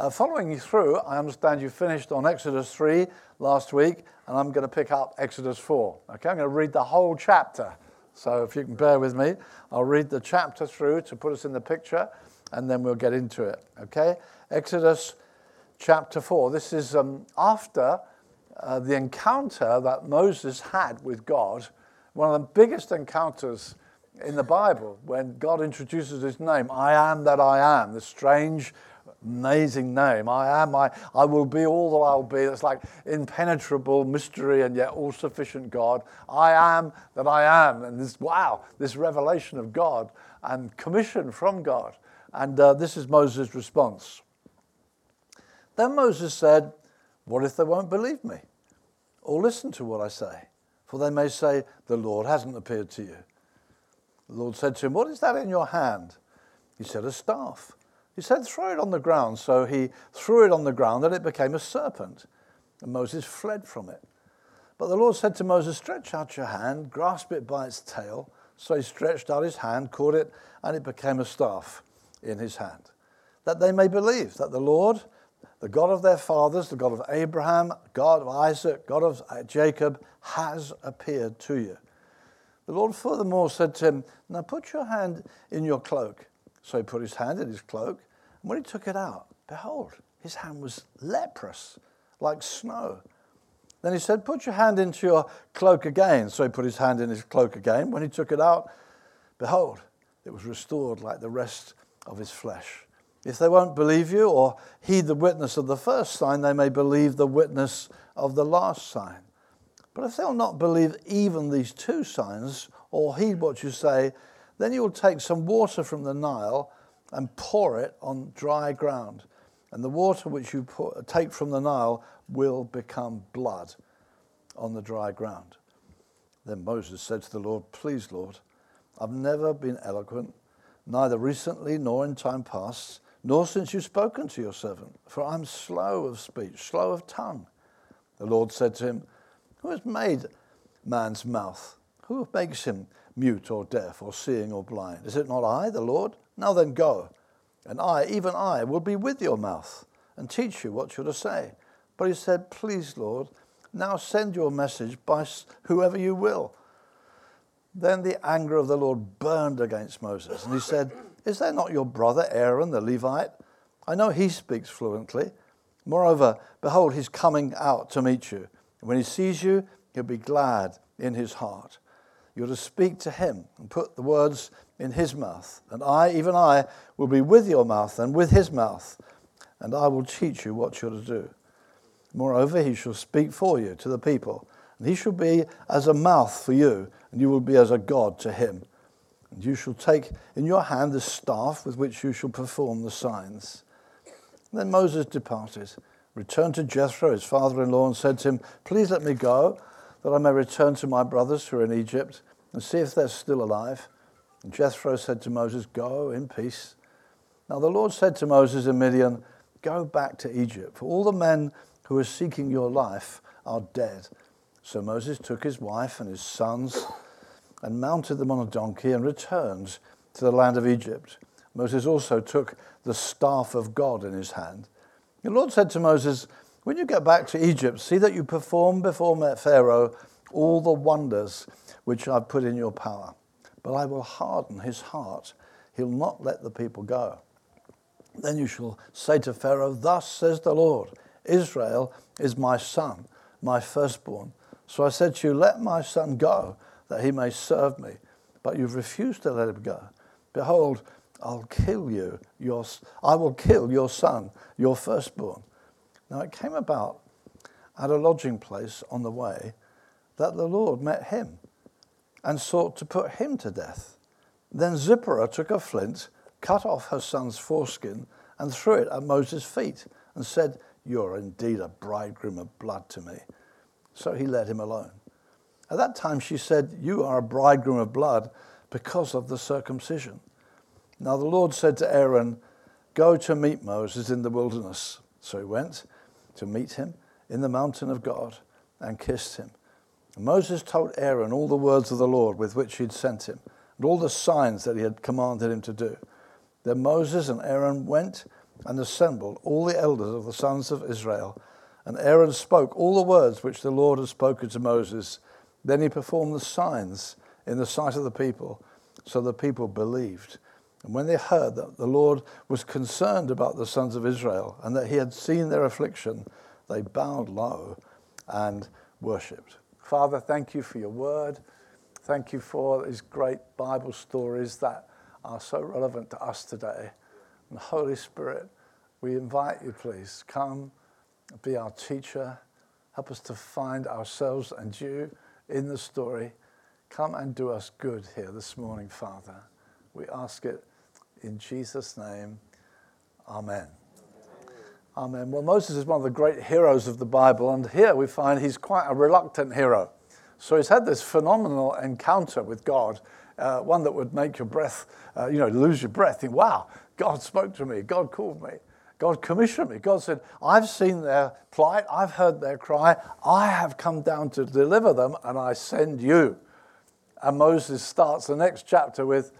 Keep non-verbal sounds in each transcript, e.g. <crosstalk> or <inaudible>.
Uh, following you through, I understand you finished on Exodus 3 last week, and I'm going to pick up Exodus 4. Okay, I'm going to read the whole chapter. So if you can bear with me, I'll read the chapter through to put us in the picture, and then we'll get into it. Okay, Exodus chapter 4. This is um, after uh, the encounter that Moses had with God, one of the biggest encounters in the Bible, when God introduces his name, I am that I am, the strange, amazing name. I am, I, I will be all that I'll be. It's like impenetrable mystery and yet all sufficient God. I am that I am. And this, wow, this revelation of God and commission from God. And uh, this is Moses' response. Then Moses said, What if they won't believe me? or listen to what I say, for they may say, The Lord hasn't appeared to you. The Lord said to him, What is that in your hand? He said, A staff. He said, Throw it on the ground. So he threw it on the ground, and it became a serpent. And Moses fled from it. But the Lord said to Moses, Stretch out your hand, grasp it by its tail. So he stretched out his hand, caught it, and it became a staff in his hand. That they may believe that the Lord, the God of their fathers, the God of Abraham, God of Isaac, God of Jacob, has appeared to you. The Lord furthermore said to him, Now put your hand in your cloak. So he put his hand in his cloak, and when he took it out, behold, his hand was leprous, like snow. Then he said, Put your hand into your cloak again. So he put his hand in his cloak again. When he took it out, behold, it was restored like the rest of his flesh. If they won't believe you or heed the witness of the first sign, they may believe the witness of the last sign. But if they'll not believe even these two signs or heed what you say, then you will take some water from the Nile and pour it on dry ground. And the water which you pour, take from the Nile will become blood on the dry ground. Then Moses said to the Lord, Please, Lord, I've never been eloquent, neither recently nor in time past nor since you've spoken to your servant, for I'm slow of speech, slow of tongue. The Lord said to him, Who has made man's mouth? Who makes him mute or deaf or seeing or blind? Is it not I, the Lord? Now then go, and I, even I, will be with your mouth and teach you what you're to say. But he said, Please, Lord, now send your message by whoever you will. Then the anger of the Lord burned against Moses, and he said, is there not your brother Aaron the Levite? I know he speaks fluently. Moreover, behold, he's coming out to meet you. And when he sees you, he'll be glad in his heart. You're to speak to him and put the words in his mouth. And I, even I, will be with your mouth and with his mouth, and I will teach you what you're to do. Moreover, he shall speak for you to the people, and he shall be as a mouth for you, and you will be as a God to him. And you shall take in your hand the staff with which you shall perform the signs. Then Moses departed, returned to Jethro, his father in law, and said to him, Please let me go, that I may return to my brothers who are in Egypt, and see if they're still alive. And Jethro said to Moses, Go in peace. Now the Lord said to Moses in Midian, Go back to Egypt, for all the men who are seeking your life are dead. So Moses took his wife and his sons and mounted them on a donkey and returned to the land of Egypt. Moses also took the staff of God in his hand. The Lord said to Moses, When you get back to Egypt, see that you perform before Pharaoh all the wonders which I've put in your power. But I will harden his heart. He'll not let the people go. Then you shall say to Pharaoh, Thus says the Lord, Israel is my son, my firstborn. So I said to you, Let my son go that he may serve me. But you've refused to let him go. Behold, I'll kill you. Your, I will kill your son, your firstborn. Now it came about at a lodging place on the way that the Lord met him and sought to put him to death. Then Zipporah took a flint, cut off her son's foreskin, and threw it at Moses' feet and said, You're indeed a bridegroom of blood to me. So he let him alone. At that time, she said, You are a bridegroom of blood because of the circumcision. Now the Lord said to Aaron, Go to meet Moses in the wilderness. So he went to meet him in the mountain of God and kissed him. And Moses told Aaron all the words of the Lord with which he had sent him, and all the signs that he had commanded him to do. Then Moses and Aaron went and assembled all the elders of the sons of Israel. And Aaron spoke all the words which the Lord had spoken to Moses. Then he performed the signs in the sight of the people, so the people believed. And when they heard that the Lord was concerned about the sons of Israel and that he had seen their affliction, they bowed low and worshipped. Father, thank you for your word. Thank you for these great Bible stories that are so relevant to us today. And Holy Spirit, we invite you, please, come, be our teacher. Help us to find ourselves and you in the story. Come and do us good here this morning, Father. We ask it in Jesus' name. Amen. Amen. Well, Moses is one of the great heroes of the Bible, and here we find he's quite a reluctant hero. So he's had this phenomenal encounter with God, uh, one that would make your breath, uh, you know, lose your breath. Think, wow, God spoke to me, God called me, God commissioned me. God said, I've seen their plight, I've heard their cry, I have come down to deliver them, and I send you. And Moses starts the next chapter with,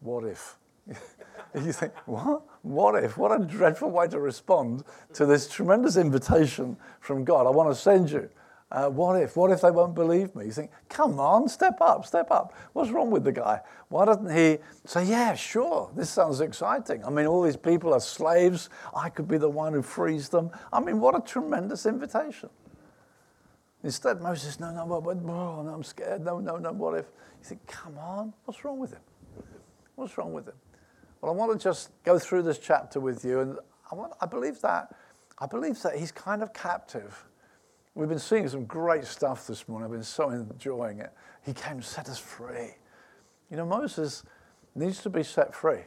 What if? <laughs> you think, What? What if? What a dreadful way to respond to this tremendous invitation from God. I want to send you. Uh, what if? What if they won't believe me? You think, come on, step up, step up. What's wrong with the guy? Why doesn't he say, yeah, sure, this sounds exciting? I mean, all these people are slaves. I could be the one who frees them. I mean, what a tremendous invitation. Instead, Moses, no, no, no, oh, no, I'm scared. No, no, no, what if? You think, come on, what's wrong with him? What's wrong with him? Well, I want to just go through this chapter with you, and I, want, I believe that I believe that he's kind of captive We've been seeing some great stuff this morning. I've been so enjoying it. He came to set us free. You know, Moses needs to be set free.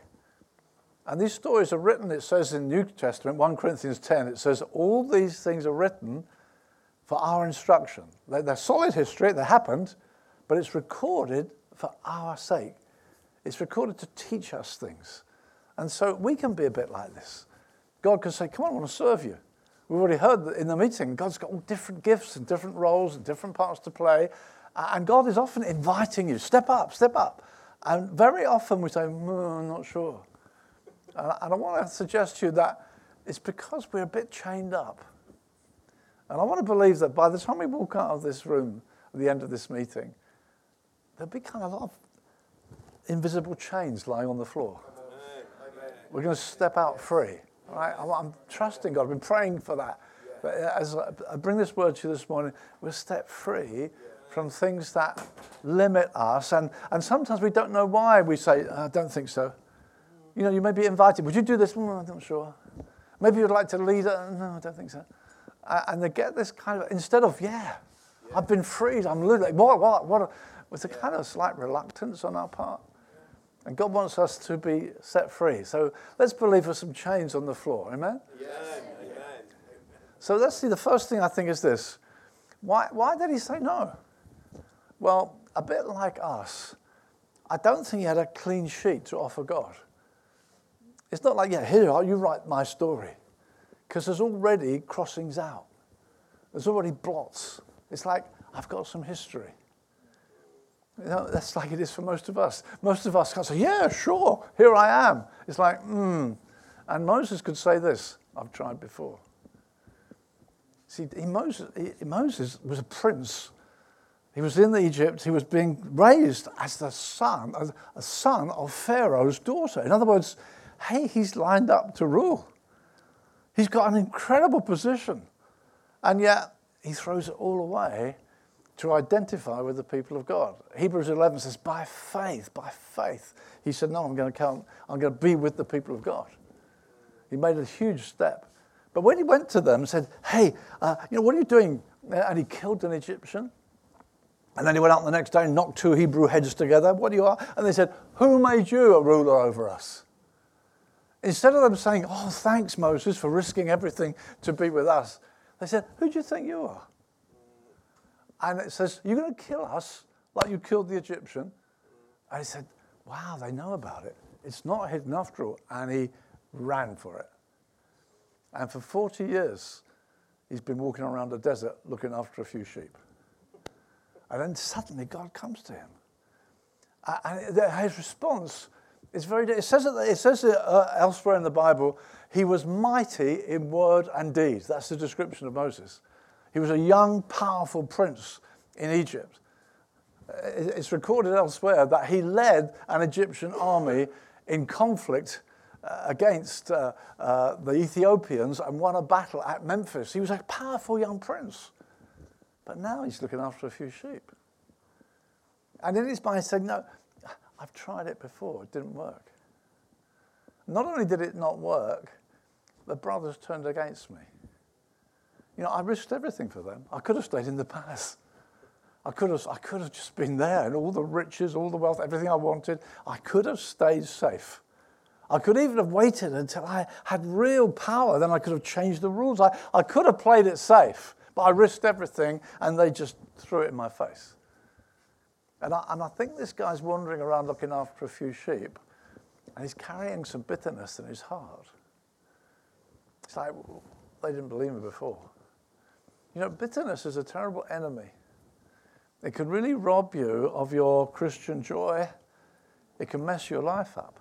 And these stories are written, it says in the New Testament, 1 Corinthians 10, it says, all these things are written for our instruction. They're solid history, they happened, but it's recorded for our sake. It's recorded to teach us things. And so we can be a bit like this. God can say, Come on, I want to serve you. We've already heard that in the meeting, God's got all different gifts and different roles and different parts to play. And God is often inviting you, step up, step up. And very often we say, mm, I'm not sure. And I want to suggest to you that it's because we're a bit chained up. And I want to believe that by the time we walk out of this room at the end of this meeting, there'll be kind of a lot of invisible chains lying on the floor. We're going to step out free. Right? I'm trusting God. I've been praying for that. But as I bring this word to you this morning, we're step free from things that limit us. And, and sometimes we don't know why we say, I don't think so. You know, you may be invited. Would you do this? Mm, I'm not sure. Maybe you'd like to lead it. No, I don't think so. And they get this kind of, instead of, yeah. I've been freed, I'm living. What, what, what? With a kind of slight reluctance on our part. And God wants us to be set free. So let's believe for some chains on the floor. Amen? Yes. Amen. So let's see. The first thing I think is this why, why did he say no? Well, a bit like us, I don't think he had a clean sheet to offer God. It's not like, yeah, here you write my story. Because there's already crossings out, there's already blots. It's like, I've got some history. You know, that's like it is for most of us. Most of us can't say, yeah, sure, here I am. It's like, hmm. And Moses could say this I've tried before. See, he, Moses, he, Moses was a prince. He was in Egypt. He was being raised as the son, as a son of Pharaoh's daughter. In other words, hey, he's lined up to rule. He's got an incredible position. And yet, he throws it all away to identify with the people of God. Hebrews 11 says, by faith, by faith. He said, no, I'm going to come, I'm going to be with the people of God. He made a huge step. But when he went to them and said, hey, uh, you know, what are you doing? And he killed an Egyptian. And then he went out the next day and knocked two Hebrew heads together. What do you are? And they said, Who made you a ruler over us? Instead of them saying, Oh, thanks, Moses, for risking everything to be with us, they said, Who do you think you are? And it says, You're going to kill us like you killed the Egyptian. And he said, Wow, they know about it. It's not hidden after all. And he ran for it. And for 40 years, he's been walking around the desert looking after a few sheep. And then suddenly God comes to him. And his response It's very, it says, it, it says it, elsewhere in the Bible, he was mighty in word and deed. That's the description of Moses. He was a young, powerful prince in Egypt. It's recorded elsewhere that he led an Egyptian army in conflict uh, against uh, uh, the Ethiopians and won a battle at Memphis. He was a powerful young prince. But now he's looking after a few sheep. And in his mind, saying, No, I've tried it before, it didn't work. Not only did it not work, the brothers turned against me. You know, I risked everything for them. I could have stayed in the palace. I could have, I could have just been there and all the riches, all the wealth, everything I wanted. I could have stayed safe. I could even have waited until I had real power. Then I could have changed the rules. I, I could have played it safe, but I risked everything and they just threw it in my face. And I, and I think this guy's wandering around looking after a few sheep and he's carrying some bitterness in his heart. It's like, they didn't believe me before. You know, bitterness is a terrible enemy. It can really rob you of your Christian joy. It can mess your life up.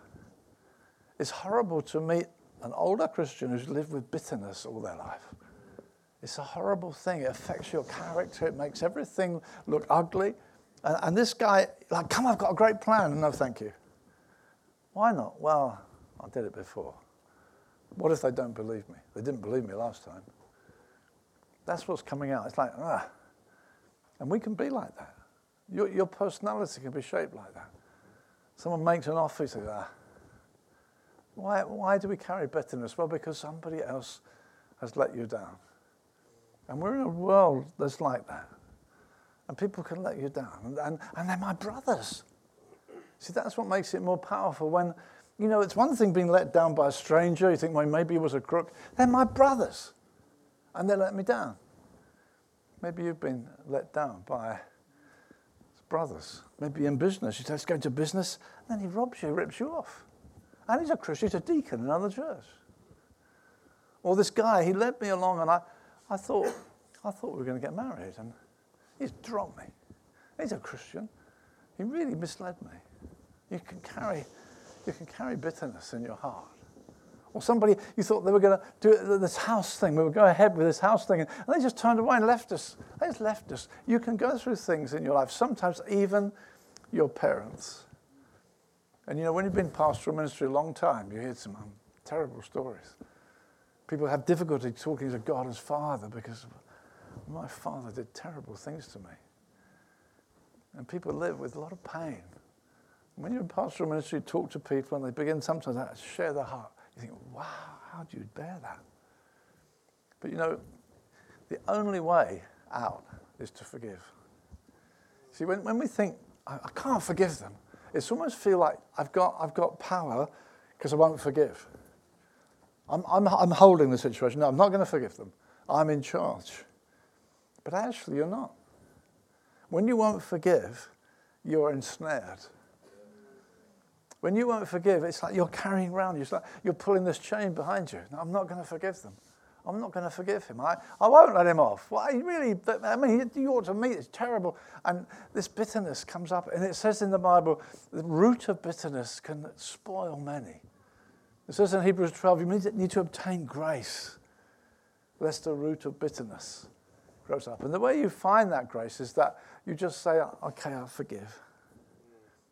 It's horrible to meet an older Christian who's lived with bitterness all their life. It's a horrible thing. It affects your character. It makes everything look ugly. And, and this guy, like, come, I've got a great plan. No, thank you. Why not? Well, I did it before. What if they don't believe me? They didn't believe me last time. That's what's coming out. It's like, ah. And we can be like that. Your, your personality can be shaped like that. Someone makes an offer, you say, ah. Why, why do we carry bitterness? Well, because somebody else has let you down. And we're in a world that's like that. And people can let you down. And, and, and they're my brothers. See, that's what makes it more powerful when, you know, it's one thing being let down by a stranger. You think, well, maybe he was a crook. They're my brothers. And they let me down. Maybe you've been let down by brothers. Maybe in business. You say, let's go into business. And then he robs you, rips you off. And he's a Christian, he's a deacon in another church. Or this guy, he led me along and I, I thought, I thought we were going to get married. And he's dropped me. He's a Christian. He really misled me. You can carry, you can carry bitterness in your heart. Or somebody, you thought they were going to do this house thing, we would go ahead with this house thing, and they just turned away and left us. They just left us. You can go through things in your life, sometimes even your parents. And you know, when you've been pastoral ministry a long time, you hear some um, terrible stories. People have difficulty talking to God as Father because my father did terrible things to me. And people live with a lot of pain. When you're in pastoral ministry, you talk to people and they begin sometimes to share their heart. You think, wow, how do you bear that? But you know, the only way out is to forgive. See, when, when we think, I, I can't forgive them, it's almost feel like I've got, I've got power because I won't forgive. I'm, I'm, I'm holding the situation. No, I'm not going to forgive them. I'm in charge. But actually, you're not. When you won't forgive, you're ensnared. When you won't forgive, it's like you're carrying around, you're, like you're pulling this chain behind you. No, I'm not going to forgive them. I'm not going to forgive him. I, I won't let him off. Well, really, I mean, you ought to meet, it's terrible. And this bitterness comes up, and it says in the Bible, the root of bitterness can spoil many. It says in Hebrews 12, you need, need to obtain grace, lest the root of bitterness grows up. And the way you find that grace is that you just say, okay, I'll forgive.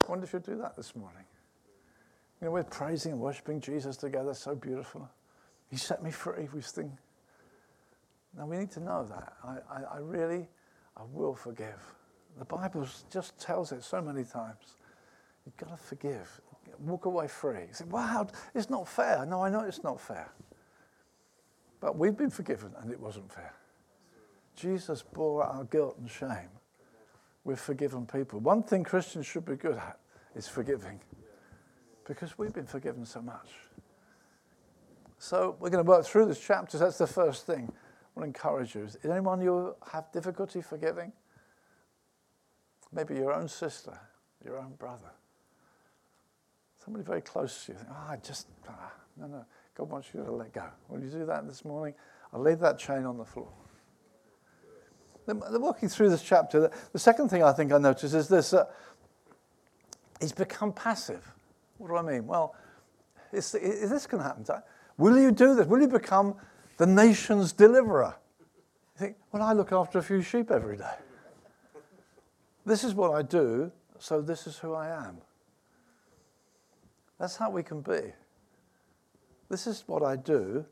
I wonder if you'll do that this morning. You know, we're praising and worshiping Jesus together, so beautiful. He set me free. We sing. Now we need to know that. I, I, I really, I will forgive. The Bible just tells it so many times. You've got to forgive. Walk away free. You say, wow, it's not fair. No, I know it's not fair. But we've been forgiven and it wasn't fair. Jesus bore our guilt and shame. We're forgiven people. One thing Christians should be good at is forgiving because we've been forgiven so much. So we're going to work through this chapter. That's the first thing I want to encourage you. Is anyone you have difficulty forgiving? Maybe your own sister, your own brother. Somebody very close to you. Think, oh, I just, ah, no, no. God wants you to let go. Will you do that this morning? I'll leave that chain on the floor. Then, walking through this chapter, the second thing I think I notice is this uh, he's become passive. What do I mean? Well, is, is this going to happen? Will you do this? Will you become the nation's deliverer? You think, well, I look after a few sheep every day. This is what I do, so this is who I am. That's how we can be. This is what I do,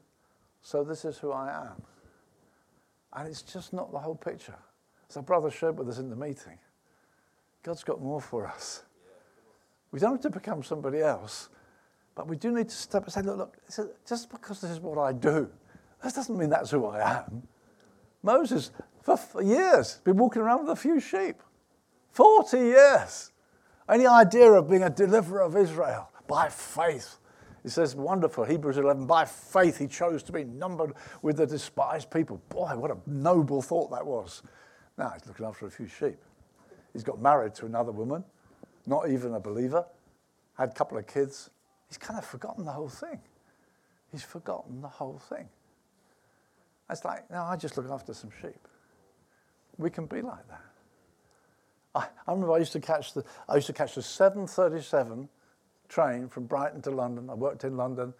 so this is who I am. And it's just not the whole picture. As our brother shared with us in the meeting, God's got more for us. We don't have to become somebody else, but we do need to step and say, look, look, just because this is what I do, that doesn't mean that's who I am. Moses, for years, been walking around with a few sheep. 40 years. Any idea of being a deliverer of Israel by faith? It says, wonderful, Hebrews 11, by faith he chose to be numbered with the despised people. Boy, what a noble thought that was. Now he's looking after a few sheep. He's got married to another woman, not even a believer, had a couple of kids. He's kind of forgotten the whole thing. He's forgotten the whole thing. It's like, no, I just look after some sheep. We can be like that. I, I remember I used to catch the I used to catch the 737 train from Brighton to London. I worked in London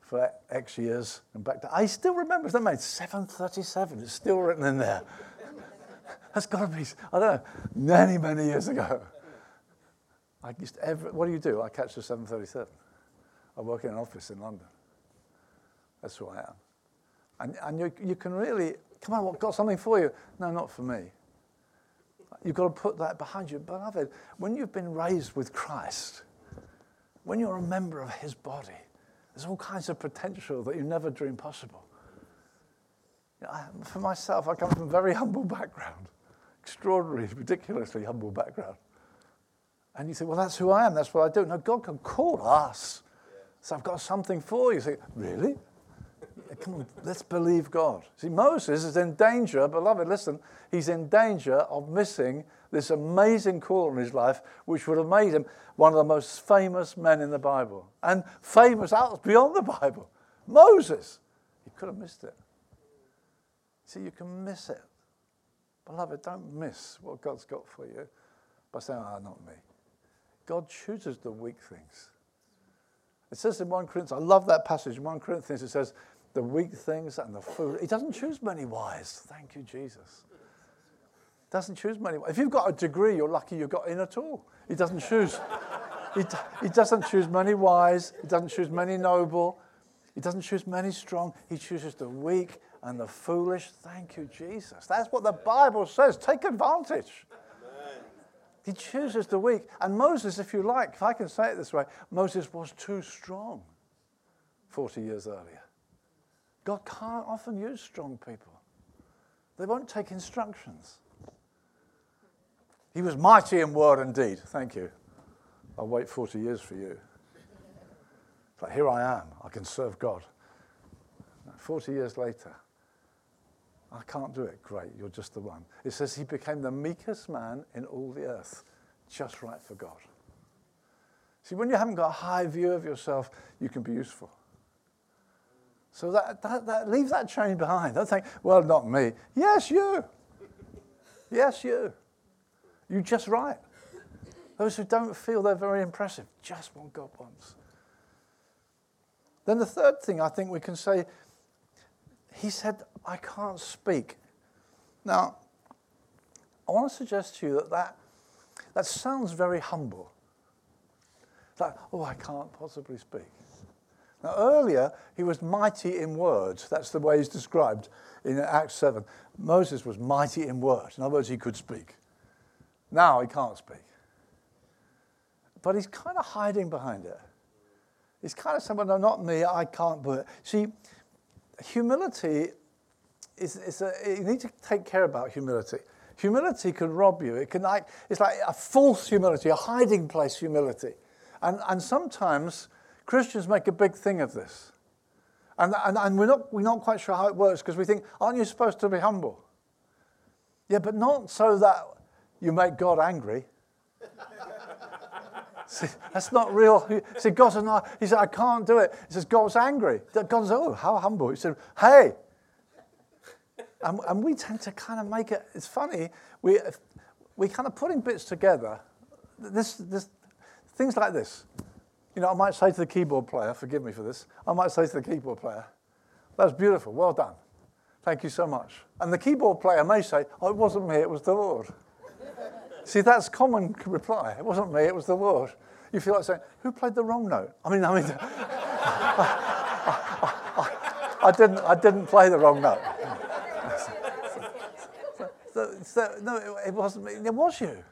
for X years and back to I still remember that made 737. It's still written in there. <laughs> That's got to be, I don't know, many, many years ago. I used every, what do you do? I catch the 737. I work in an office in London. That's who I am. And, and you, you can really, come on, I've got something for you. No, not for me. You've got to put that behind you. Beloved, when you've been raised with Christ, when you're a member of his body, there's all kinds of potential that you never dreamed possible. You know, for myself, I come from a very <laughs> humble background extraordinary, ridiculously humble background. And you say, well, that's who I am. That's what I do. No, God can call us. So I've got something for you. you say, really? Come on, let's believe God. See, Moses is in danger, beloved, listen, he's in danger of missing this amazing call in his life, which would have made him one of the most famous men in the Bible and famous out beyond the Bible. Moses. He could have missed it. See, you can miss it. Beloved, don't miss what God's got for you by saying, ah, oh, not me. God chooses the weak things. It says in 1 Corinthians, I love that passage. In 1 Corinthians, it says, the weak things and the fool. He doesn't choose many wise. Thank you, Jesus. Doesn't choose many. If you've got a degree, you're lucky you got in at all. He doesn't choose. he, he doesn't choose many wise. He doesn't choose many noble. He doesn't choose many strong. He chooses the weak and the foolish. Thank you, Jesus. That's what the Bible says. Take advantage. He chooses the weak. And Moses, if you like, if I can say it this way, Moses was too strong 40 years earlier. God can't often use strong people, they won't take instructions. He was mighty in word and deed. Thank you. I'll wait 40 years for you. But here I am. I can serve God. 40 years later, I can't do it. Great, you're just the one. It says he became the meekest man in all the earth, just right for God. See, when you haven't got a high view of yourself, you can be useful. So that, that, that, leave that chain behind. Don't think, well, not me. Yes, you. Yes, you. You're just right. Those who don't feel they're very impressive, just what God wants. Then the third thing I think we can say he said, I can't speak. Now, I want to suggest to you that that, that sounds very humble. It's like, oh, I can't possibly speak. Now, earlier, he was mighty in words. That's the way he's described in Acts 7. Moses was mighty in words. In other words, he could speak. Now he can't speak. But he's kind of hiding behind it. He's kind of saying, well, no, not me, I can't do it. See, humility a, you need to take care about humility. Humility can rob you. It can like, it's like a false humility, a hiding place humility. And, and sometimes Christians make a big thing of this. And, and, and we're, not, we're not quite sure how it works because we think, aren't you supposed to be humble? Yeah, but not so that you make God angry. <laughs> See, that's not real. See, God's not, he said, I can't do it. He says, God's angry. God's, oh, how humble. He said, hey. And, and we tend to kind of make it, it's funny, we, we kind of putting bits together. This, this, things like this. You know, I might say to the keyboard player, forgive me for this, I might say to the keyboard player, that's beautiful, well done. Thank you so much. And the keyboard player may say, oh, it wasn't me, it was the Lord. See, that's common reply. It wasn't me, it was the Lord. You feel like saying, who played the wrong note? I mean, I mean, <laughs> I, I, I, didn't, I didn't play the wrong note. So, no, it, wasn't me, it was you.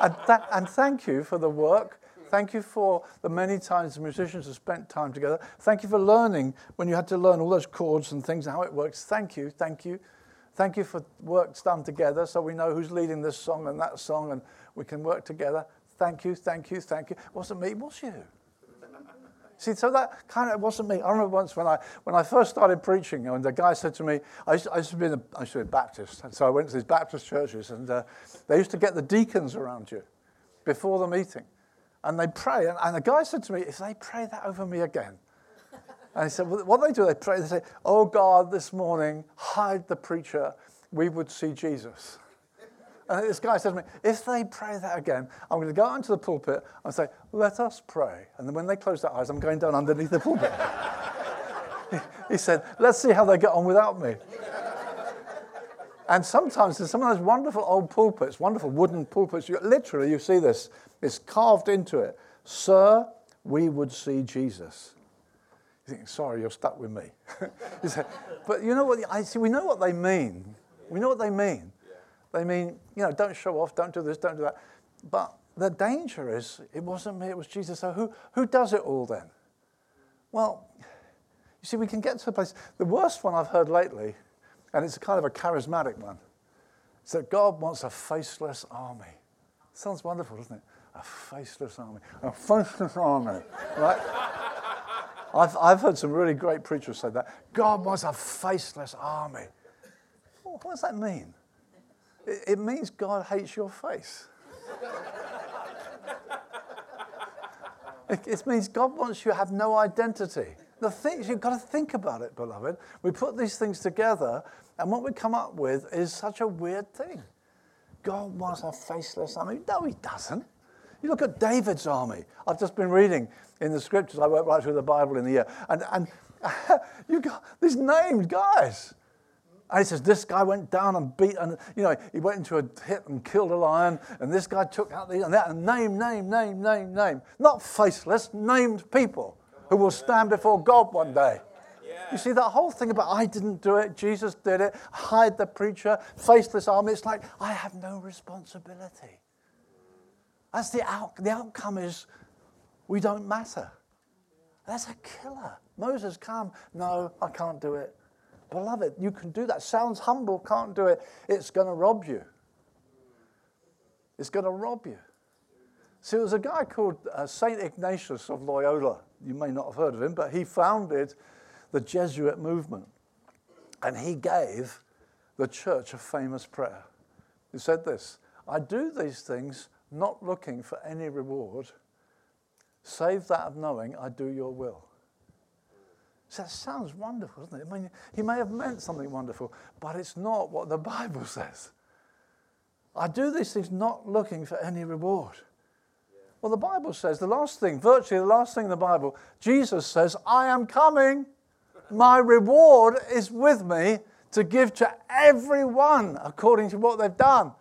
and, and thank you for the work Thank you for the many times the musicians have spent time together. Thank you for learning when you had to learn all those chords and things and how it works. Thank you, thank you. Thank you for work done together so we know who's leading this song and that song and we can work together. Thank you, thank you, thank you. It wasn't me, it was you. See, so that kind of wasn't me. I remember once when I, when I first started preaching, and the guy said to me, I used, I used to be in I used to be a Baptist, and so I went to these Baptist churches, and uh, they used to get the deacons around you before the meeting and they pray. And, and the guy said to me, if they pray that over me again, and he said, well, what do they do? They pray, they say, oh God, this morning, hide the preacher, we would see Jesus. And this guy said to me, if they pray that again, I'm going to go out into the pulpit and say, let us pray. And then when they close their eyes, I'm going down underneath the pulpit. <laughs> he said, let's see how they get on without me. And sometimes in some of those wonderful old pulpits, wonderful wooden pulpits, you, literally you see this. It's carved into it. Sir, we would see Jesus. You think, sorry, you're stuck with me. <laughs> you say, but you know what? I see. We know what they mean. We know what they mean. They mean, you know, don't show off, don't do this, don't do that. But the danger is, it wasn't me, it was Jesus. So who, who does it all then? Well, you see, we can get to a place. The worst one I've heard lately and it's kind of a charismatic one. It's that God wants a faceless army. Sounds wonderful, doesn't it? A faceless army. A faceless army, right? I've, I've heard some really great preachers say that. God wants a faceless army. what does that mean? It, means God hates your face. it, it means God wants you to have no identity the things, you've got to think about it, beloved. We put these things together, and what we come up with is such a weird thing. God wants a faceless army. No, he doesn't. You look at David's army. I've just been reading in the scriptures. I went right through the Bible in the year. And, and <laughs> you got these named guys. And he says, this guy went down and beat, and you know, he went into a hit and killed a lion, and this guy took out the, and that, and name, name, name, name, name. Not faceless, named people who will stand before God one day. You see, that whole thing about I didn't do it, Jesus did it, hide the preacher, faceless army, it's like I have no responsibility. That's the, out, the outcome is we don't matter. That's a killer. Moses, come. No, I can't do it. Beloved, you can do that. Sounds humble, can't do it. It's going to rob you. It's going to rob you. See, there was a guy called uh, St. Ignatius of Loyola you may not have heard of him, but he founded the Jesuit movement. And he gave the church a famous prayer. He said this I do these things not looking for any reward, save that of knowing I do your will. So that sounds wonderful, doesn't it? I mean, he may have meant something wonderful, but it's not what the <laughs> Bible says. I do these things not looking for any reward. Well, the Bible says the last thing, virtually the last thing in the Bible, Jesus says, I am coming. My reward is with me to give to everyone according to what they've done.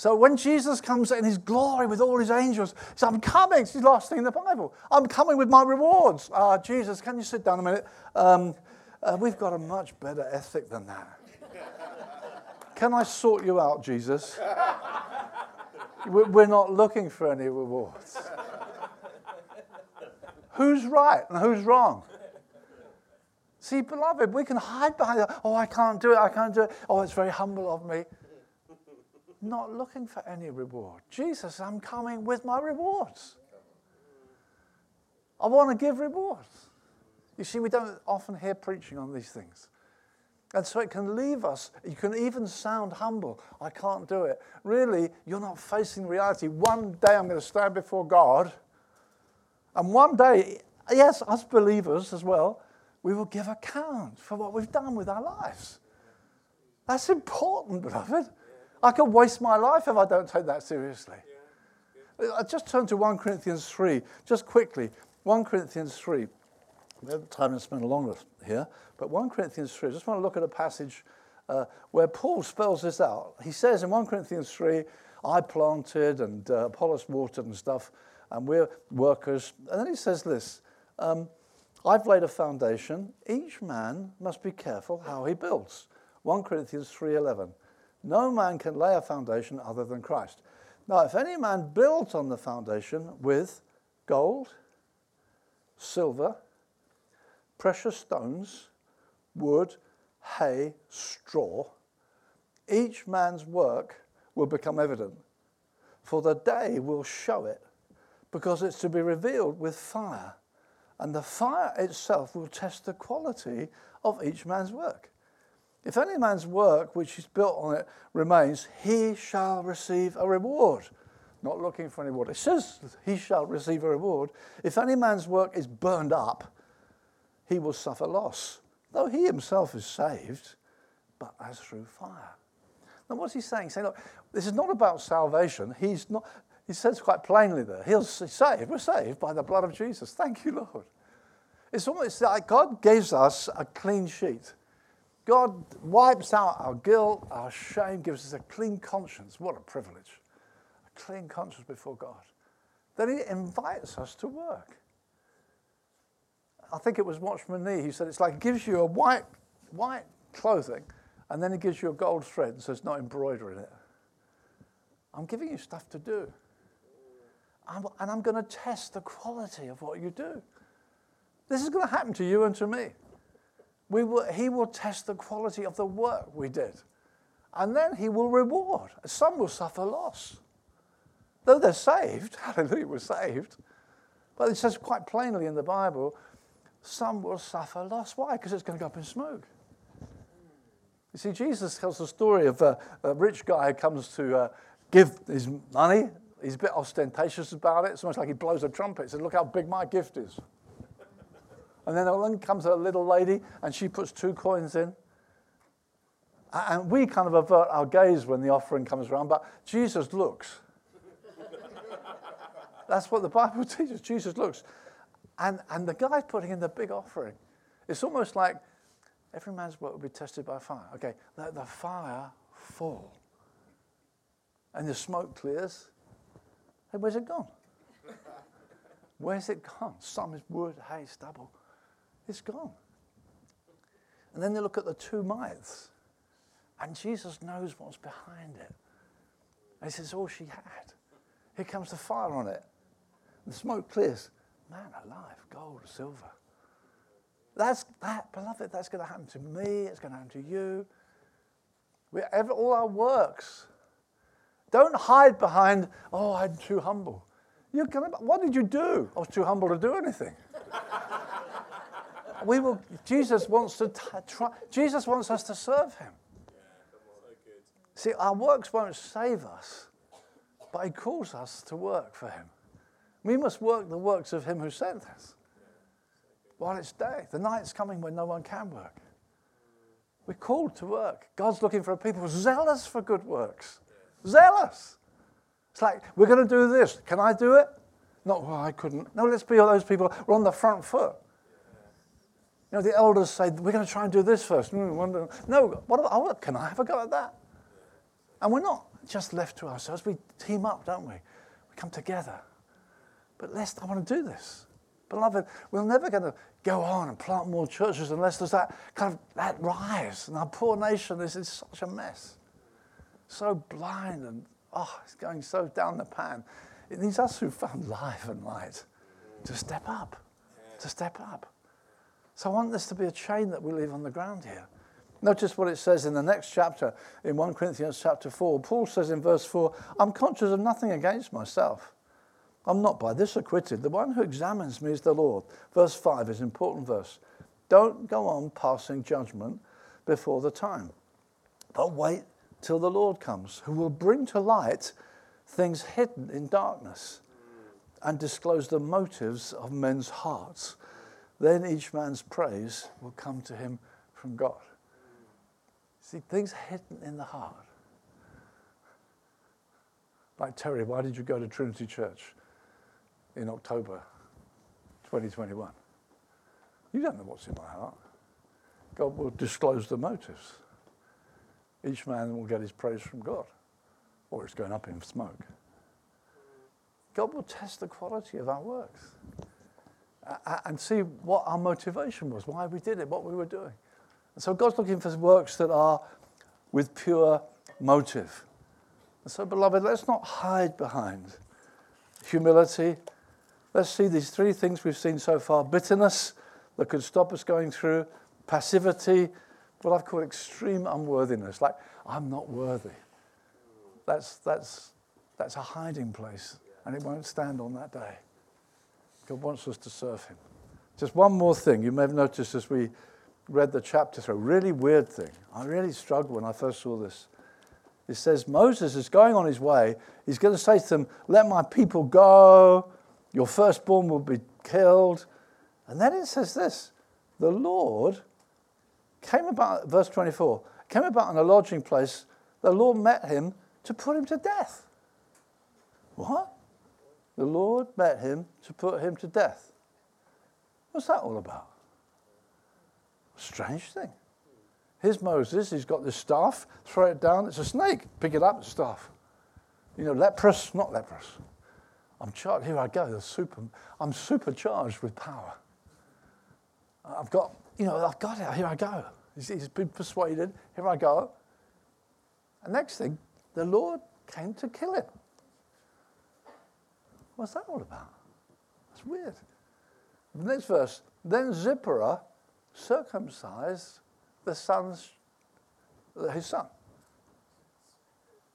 So when Jesus comes in his glory with all his angels, he says, I'm coming. It's the last thing in the Bible. I'm coming with my rewards. Uh, Jesus, can you sit down a minute? Um, uh, we've got a much better ethic than that. <laughs> Can I sort you out, Jesus? <laughs> We're not looking for any rewards. <laughs> who's right and who's wrong? See, beloved, we can hide behind, oh, I can't do it, I can't do it. Oh, it's very humble of me. Not looking for any reward. Jesus, I'm coming with my rewards. I want to give rewards. You see, we don't often hear preaching on these things. And so it can leave us. You can even sound humble. I can't do it. Really, you're not facing reality. One day I'm going to stand before God. And one day, yes, us believers as well, we will give account for what we've done with our lives. That's important, beloved. I could waste my life if I don't take that seriously. I just turn to 1 Corinthians 3, just quickly. 1 Corinthians 3. We have time to spend a longer here, but 1 Corinthians 3, I just want to look at a passage uh, where Paul spells this out. He says in 1 Corinthians 3, I planted and uh, Apollos watered and stuff, and we're workers. And then he says this um, I've laid a foundation. Each man must be careful how he builds. 1 Corinthians 3:11. No man can lay a foundation other than Christ. Now, if any man builds on the foundation with gold, silver, precious stones, wood, hay, straw, each man's work will become evident, for the day will show it, because it's to be revealed with fire, and the fire itself will test the quality of each man's work. If any man's work which is built on it remains, he shall receive a reward. Not looking for any reward. It says he shall receive a reward. If any man's work is burned up, he will suffer loss, though he himself is saved, but as through fire. Now, what's he saying? He's saying, look, this is not about salvation. He's not, he says quite plainly there, he's saved. We're saved by the blood of Jesus. Thank you, Lord. It's almost like God gives us a clean sheet. God wipes out our guilt, our shame, gives us a clean conscience. What a privilege. A clean conscience before God. Then He invites us to work. I think it was Watchman Nee, he said it's like he gives you a white, white clothing and then he gives you a gold thread and says, not embroider in it. I'm giving you stuff to do. I'm, and I'm going to test the quality of what you do. This is going to happen to you and to me we will, he will test the quality of the work we did. And then he will reward. Some will suffer loss. Though they're saved, <laughs> hallelujah, we're saved. But it says quite plainly in the Bible, some will suffer loss. Why? Because it's going to go up in smoke. You see, Jesus tells the story of a, a rich guy who comes to uh, give his money. He's a bit ostentatious about it. It's almost like he blows a trumpet. He says, Look how big my gift is. And then along comes a little lady and she puts two coins in. And we kind of avert our gaze when the offering comes around, but Jesus looks. That's what the Bible <laughs> teaches. Jesus looks. And, and the guy's putting in the big offering. It's almost like every man's work will be tested by fire. Okay, let the fire fall. And the smoke clears. Hey, where's it gone? <laughs> Where's it gone? Some is wood, hay, stubble it's gone. And then they look at the two mites, and Jesus knows what's behind it. And he says, All she had. Here comes the fire on it. The smoke clears. Man alive, gold, silver. That's that, beloved, that's going to happen to me, it's going to happen to you. We, every, all our works. Don't hide behind, oh, I'm too humble. You're gonna, what did you do? I was too humble to do anything we will, Jesus wants to try, Jesus wants us to serve him. See, our works won't save us, but he calls us to work for him. We must work the works of him who sent us while it's day. The night's coming when no one can work. We're called to work. God's looking for a people zealous for good works. Zealous. It's like, we're going to do this. Can I do it? Not, well, I couldn't. No, let's be all those people. We're on the front foot. You know, the elders say, we're going to try and do this first. Mm, no, what, about, oh, can I have a go at that? And we're not just left to ourselves. We team up, don't we? We come together. But lest I want to do this. Beloved, we're never going to go on and plant more churches unless there's that kind of that rise. And our poor nation is in such a mess. So blind and oh, it's going so down the pan. It needs us who found life and light to step up. To step up. So I want this to be a chain that we leave on the ground here. Notice what it says in the next chapter, in 1 Corinthians chapter 4. Paul says in verse 4, I'm conscious of nothing against myself. I'm not by this acquitted. The one who examines me is the Lord. Verse 5 is an important verse. Don't go on passing judgment before the time, but wait till the Lord comes, who will bring to light things hidden in darkness and disclose the motives of men's hearts. Then each man's praise will come to him from God. See, things hidden in the heart. Like, Terry, why did you go to Trinity Church in October 2021? You don't know what's in my heart. God will disclose the motives. Each man will get his praise from God, or it's going up in smoke. God will test the quality of our works and see what our motivation was, why we did it, what we were doing. And so God's looking for works that are with pure motive. And so, beloved, let's not hide behind humility. Let's see these three things we've seen so far bitterness that could stop us going through, passivity, what I've called extreme unworthiness, like, I'm not worthy. That's, that's, that's a hiding place, and it won't stand on that day. God wants us to serve Him. Just one more thing you may have noticed as we read the chapter through, a really weird thing. I really struggled when I first saw this. It says Moses is going on his way. He's going to say to them, Let my people go. Your firstborn will be killed. And then it says this The Lord came about, verse 24, came about in a lodging place. The Lord met him to put him to death. What? The Lord met him to put him to death. What's that all about? Strange thing. Here's Moses, he's got this staff, throw it down, it's a snake. Pick it up, it's staff. You know, leprous, not leprous. I'm charged, here I go, super, I'm supercharged with power. I've got, you know, I've got it, here I go. He's, he's been persuaded, here I go. And next thing, the Lord came to kill him. What's that all about? That's weird. The next verse, then Zipporah circumcised the son's, his son.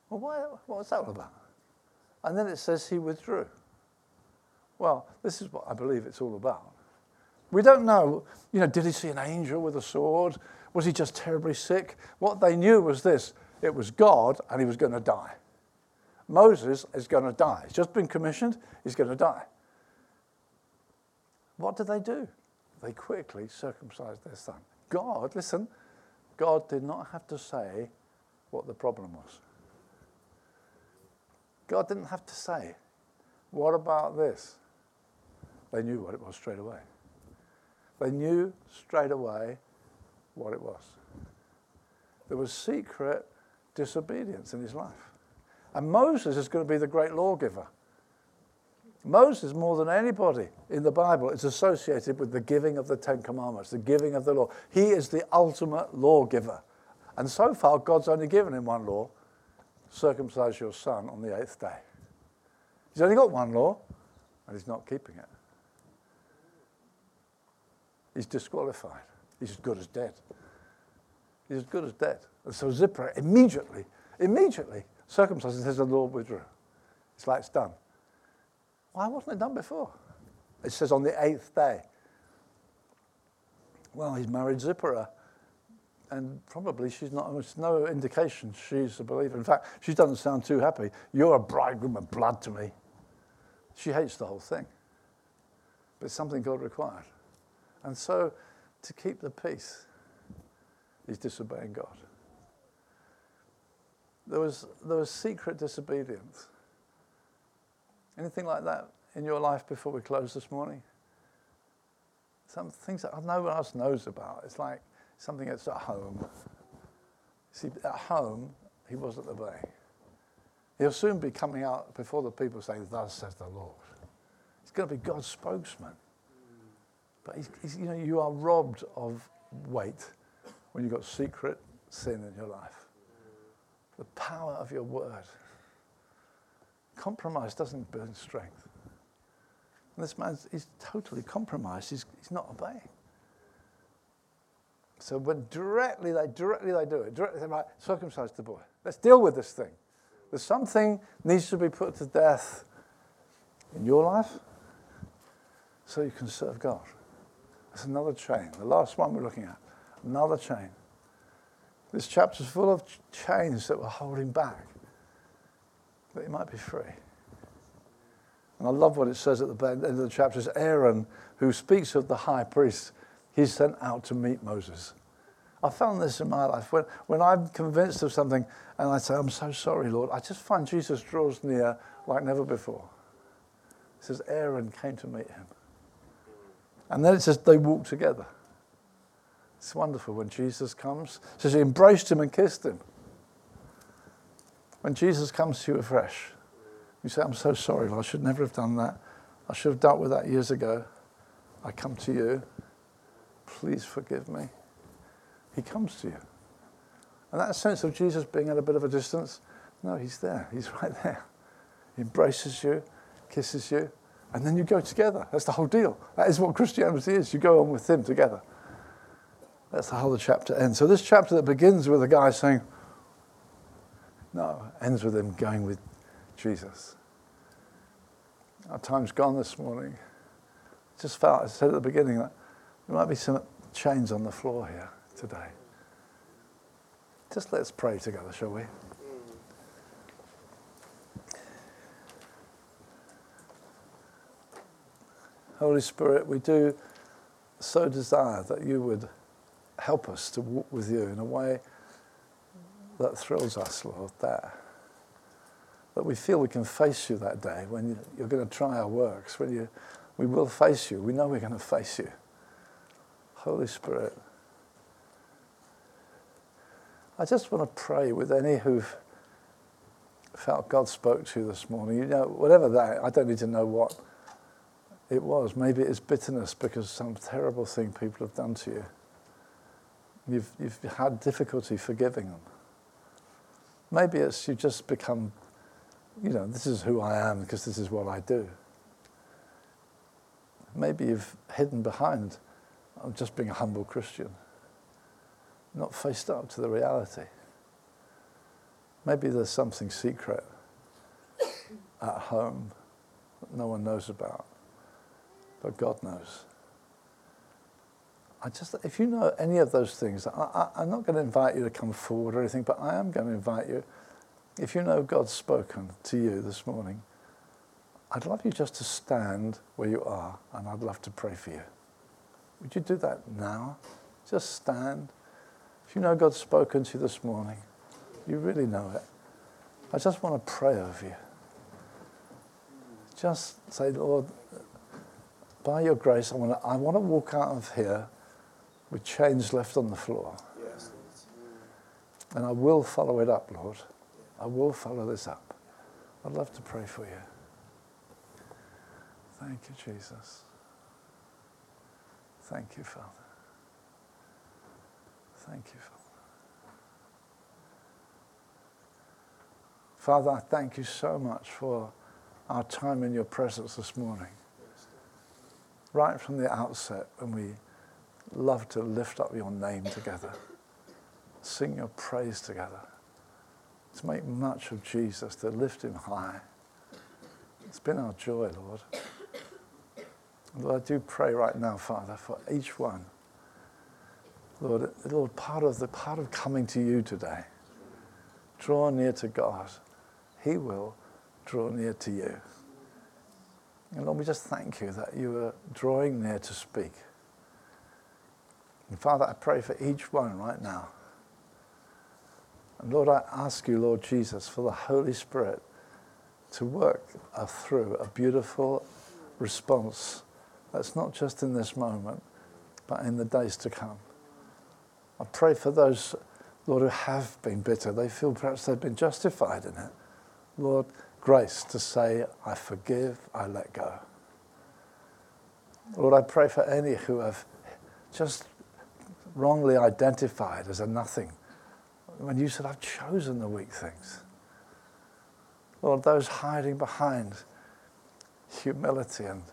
Well, why, what's that all about? And then it says he withdrew. Well, this is what I believe it's all about. We don't know, you know, did he see an angel with a sword? Was he just terribly sick? What they knew was this it was God and he was going to die. Moses is going to die. He's just been commissioned, he's going to die. What did they do? They quickly circumcised their son. God, listen, God did not have to say what the problem was. God didn't have to say, What about this? They knew what it was straight away. They knew straight away what it was. There was secret disobedience in his life. And Moses is going to be the great lawgiver. Moses, more than anybody in the Bible, is associated with the giving of the Ten Commandments, the giving of the law. He is the ultimate lawgiver. And so far, God's only given him one law circumcise your son on the eighth day. He's only got one law, and he's not keeping it. He's disqualified. He's as good as dead. He's as good as dead. And so Zipporah immediately, immediately circumcises and says the Lord withdrew. It's like it's done. Why wasn't it done before? It says on the eighth day. Well, he's married Zipporah. And probably she's not, there's no indication she's a believer. In fact, she doesn't sound too happy. You're a bridegroom of blood to me. She hates the whole thing. But it's something God required. And so to keep the peace he's disobeying God. There was, there was secret disobedience. Anything like that in your life before we close this morning? Some things that no one else knows about. It's like something that's at home. See, at home, he wasn't obeying. He'll soon be coming out before the people saying, Thus says the Lord. He's going to be God's spokesman. But he's, he's, you know, you are robbed of weight when you've got secret sin in your life. The power of your word. Compromise doesn't burn strength. And this man is totally compromised. He's, he's not obeying. So when directly they directly they do it, directly they might circumcise the boy. Let's deal with this thing. There's something needs to be put to death in your life so you can serve God. That's another chain. The last one we're looking at. Another chain. This chapter's full of chains that were holding back but he might be free. And I love what it says at the end of the chapter. It's Aaron who speaks of the high priest. He's sent out to meet Moses. I found this in my life. When, when I'm convinced of something and I say, I'm so sorry, Lord, I just find Jesus draws near like never before. It says, Aaron came to meet him. And then it says, they walked together. It's wonderful when Jesus comes. So she embraced him and kissed him. When Jesus comes to you afresh, you say, I'm so sorry, Lord, I should never have done that. I should have dealt with that years ago. I come to you. Please forgive me. He comes to you. And that sense of Jesus being at a bit of a distance, no, he's there. He's right there. He embraces you, kisses you, and then you go together. That's the whole deal. That is what Christianity is. You go on with him together. That's how the chapter ends. So this chapter that begins with a guy saying, no, ends with him going with Jesus. Our time's gone this morning. Just felt, I said at the beginning, that there might be some chains on the floor here today. Just let's pray together, shall we? Holy Spirit, we do so desire that you would help us to walk with you in a way that thrills us, Lord, that, that we feel we can face you that day when you're going to try our works, when you, we will face you. We know we're going to face you. Holy Spirit, I just want to pray with any who've felt God spoke to you this morning. You know, whatever that, I don't need to know what it was. Maybe it's bitterness because some terrible thing people have done to you. You've, you've had difficulty forgiving them. Maybe it's you just become, you know, this is who I am because this is what I do. Maybe you've hidden behind, I'm just being a humble Christian, not faced up to the reality. Maybe there's something secret at home that no one knows about, but God knows. I just, if you know any of those things, I, am not going to invite you to come forward or anything, but I am going to invite you. If you know God's spoken to you this morning, I'd love you just to stand where you are, and I'd love to pray for you. Would you do that now? Just stand. If you know God's spoken to you this morning, you really know it. I just want to pray over you. Just say, Lord, by your grace, I want to, I want to walk out of here with chains left on the floor. Yes, and I will follow it up, Lord. I will follow this up. I'd love to pray for you. Thank you, Jesus. Thank you, Father. Thank you, Father. Father, I thank you so much for our time in your presence this morning. Right from the outset, when we love to lift up your name together, sing your praise together, to make much of Jesus, to lift him high. It's been our joy, Lord. Lord, I do pray right now, Father, for each one. Lord, Lord, part of the part of coming to you today, draw near to God. He will draw near to you. And Lord, we just thank you that you are drawing near to speak. And Father, I pray for each one right now. And Lord, I ask you, Lord Jesus, for the Holy Spirit to work through a beautiful response that's not just in this moment, but in the days to come. I pray for those, Lord, who have been bitter. They feel perhaps they've been justified in it. Lord, grace to say, I forgive, I let go. Lord, I pray for any who have just wrongly identified as a nothing. When you said, I've chosen the weak things. Lord, those hiding behind humility and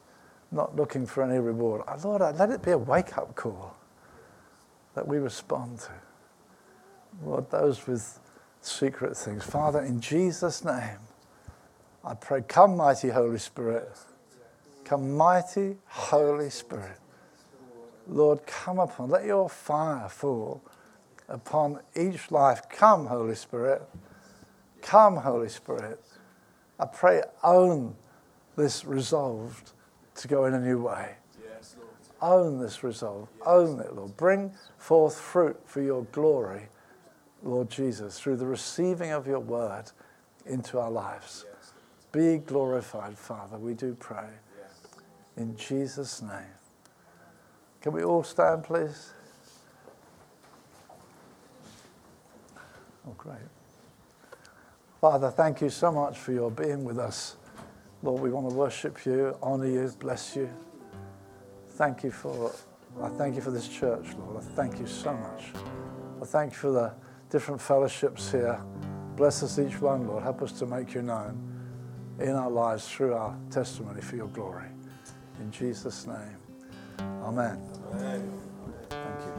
not looking for any reward. Uh, Lord, let it be a wake up call that we respond to. Lord, those with secret things. Father, in Jesus' name, I pray, come, mighty Holy Spirit. Come, mighty Holy Spirit. Lord, come upon, let your fire fall upon each life. Come, Holy Spirit. Come, Holy Spirit. I pray, own this resolved to go in a new way. Own this resolve. Own it, Lord. Bring forth fruit for your glory, Lord Jesus, through the receiving of your word into our lives. Be glorified, Father, we do pray. In Jesus' name. Can we all stand, please? Oh, great. Father, thank you so much for your being with us. Lord, we want to worship you, honor you, bless you. Thank you for, I thank you for this church, Lord. I thank you so much. I thank you for the different fellowships here. Bless us each one, Lord. Help us to make you known in our lives through our testimony for your glory. In Jesus' name, amen. Amen. Thank you.